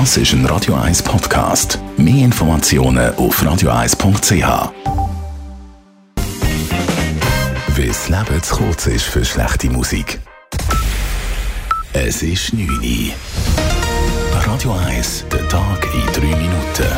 Das ist ein Radio 1 Podcast. Mehr Informationen auf radio1.ch. Wie das Leben zu kurz ist für schlechte Musik. Es ist 9 Uhr. Radio 1, der Tag in 3 Minuten.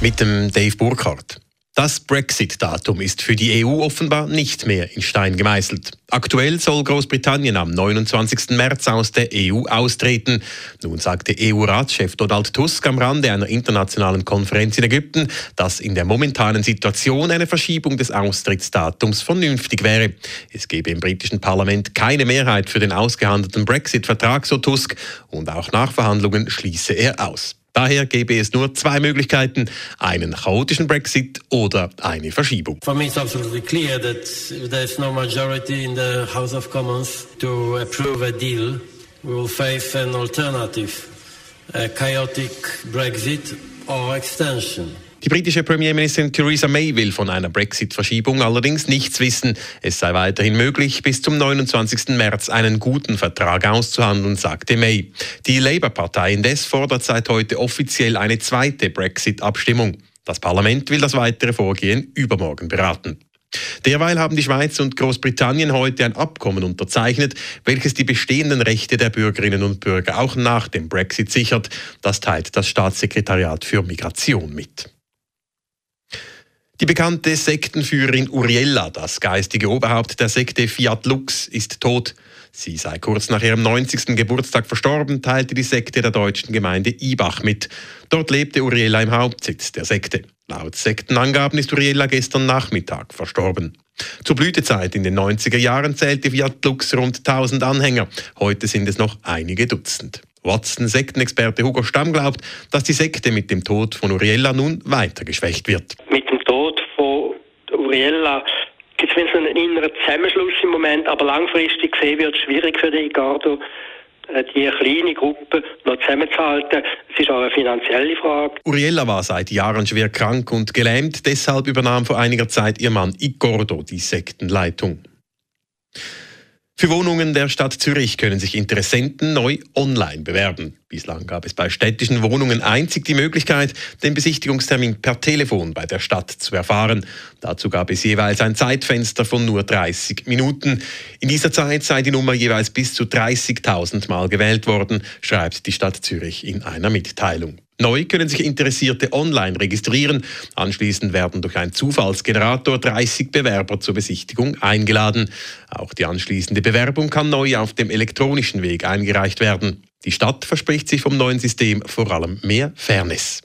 Mit dem Dave Burkhardt. Das Brexit-Datum ist für die EU offenbar nicht mehr in Stein gemeißelt. Aktuell soll Großbritannien am 29. März aus der EU austreten. Nun sagte EU-Ratschef Donald Tusk am Rande einer internationalen Konferenz in Ägypten, dass in der momentanen Situation eine Verschiebung des Austrittsdatums vernünftig wäre. Es gebe im britischen Parlament keine Mehrheit für den ausgehandelten Brexit-Vertrag, so Tusk, und auch Nachverhandlungen schließe er aus. Daher gäbe es nur zwei Möglichkeiten, einen chaotischen Brexit oder eine Verschiebung. For me it's absolutely clear that there's no majority in the House of Commons to approve a deal, we will face an alternative, a chaotic Brexit or extension. Die britische Premierministerin Theresa May will von einer Brexit-Verschiebung allerdings nichts wissen. Es sei weiterhin möglich, bis zum 29. März einen guten Vertrag auszuhandeln, sagte May. Die Labour-Partei indes fordert seit heute offiziell eine zweite Brexit-Abstimmung. Das Parlament will das weitere Vorgehen übermorgen beraten. Derweil haben die Schweiz und Großbritannien heute ein Abkommen unterzeichnet, welches die bestehenden Rechte der Bürgerinnen und Bürger auch nach dem Brexit sichert. Das teilt das Staatssekretariat für Migration mit. Die bekannte Sektenführerin Uriella, das geistige Oberhaupt der Sekte Fiat Lux, ist tot. Sie sei kurz nach ihrem 90. Geburtstag verstorben, teilte die Sekte der deutschen Gemeinde Ibach mit. Dort lebte Uriella im Hauptsitz der Sekte. Laut Sektenangaben ist Uriella gestern Nachmittag verstorben. Zur Blütezeit in den 90er Jahren zählte Fiat Lux rund 1000 Anhänger. Heute sind es noch einige Dutzend. Watson-Sektenexperte Hugo Stamm glaubt, dass die Sekte mit dem Tod von Uriella nun weiter geschwächt wird. Mit Uriella gibt es einen inneren Zusammenschluss im Moment, aber langfristig gesehen wird es schwierig für den Igardo, äh, die kleine Gruppe noch zusammenzuhalten. Es ist auch eine finanzielle Frage. Uriella war seit Jahren schwer krank und gelähmt, deshalb übernahm vor einiger Zeit ihr Mann Igordo die Sektenleitung. Für Wohnungen der Stadt Zürich können sich Interessenten neu online bewerben. Bislang gab es bei städtischen Wohnungen einzig die Möglichkeit, den Besichtigungstermin per Telefon bei der Stadt zu erfahren. Dazu gab es jeweils ein Zeitfenster von nur 30 Minuten. In dieser Zeit sei die Nummer jeweils bis zu 30.000 Mal gewählt worden, schreibt die Stadt Zürich in einer Mitteilung. Neu können sich Interessierte online registrieren. Anschließend werden durch einen Zufallsgenerator 30 Bewerber zur Besichtigung eingeladen. Auch die anschließende Bewerbung kann neu auf dem elektronischen Weg eingereicht werden. Die Stadt verspricht sich vom neuen System vor allem mehr Fairness.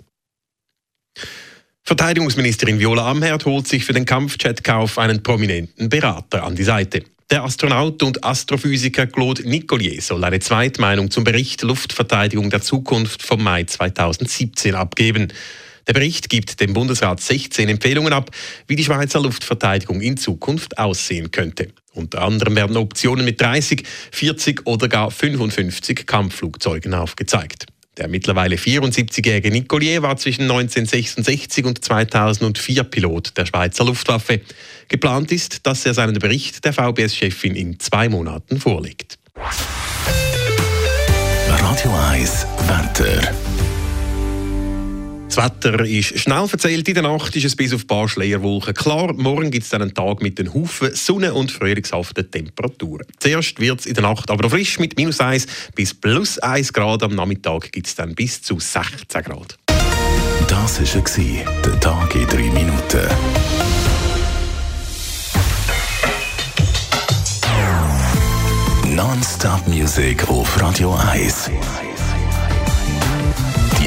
Verteidigungsministerin Viola Amherd holt sich für den Kampfjetkauf einen prominenten Berater an die Seite. Der Astronaut und Astrophysiker Claude Nicollier soll eine Zweitmeinung zum Bericht Luftverteidigung der Zukunft vom Mai 2017 abgeben. Der Bericht gibt dem Bundesrat 16 Empfehlungen ab, wie die Schweizer Luftverteidigung in Zukunft aussehen könnte. Unter anderem werden Optionen mit 30, 40 oder gar 55 Kampfflugzeugen aufgezeigt. Der mittlerweile 74-jährige Nicolier war zwischen 1966 und 2004 Pilot der Schweizer Luftwaffe. Geplant ist, dass er seinen Bericht der VBS-Chefin in zwei Monaten vorlegt. Radio 1 Wetter. Das Wetter ist schnell verzählt. In der Nacht ist es bis auf ein paar Schleierwolken klar. Morgen gibt es einen Tag mit den Haufen Sonne und frühlingshaften Temperaturen. Zuerst wird es in der Nacht aber frisch mit minus 1 bis plus 1 Grad. Am Nachmittag gibt es dann bis zu 16 Grad. Das war der Tag in 3 Minuten. Non-Stop-Musik auf Radio 1.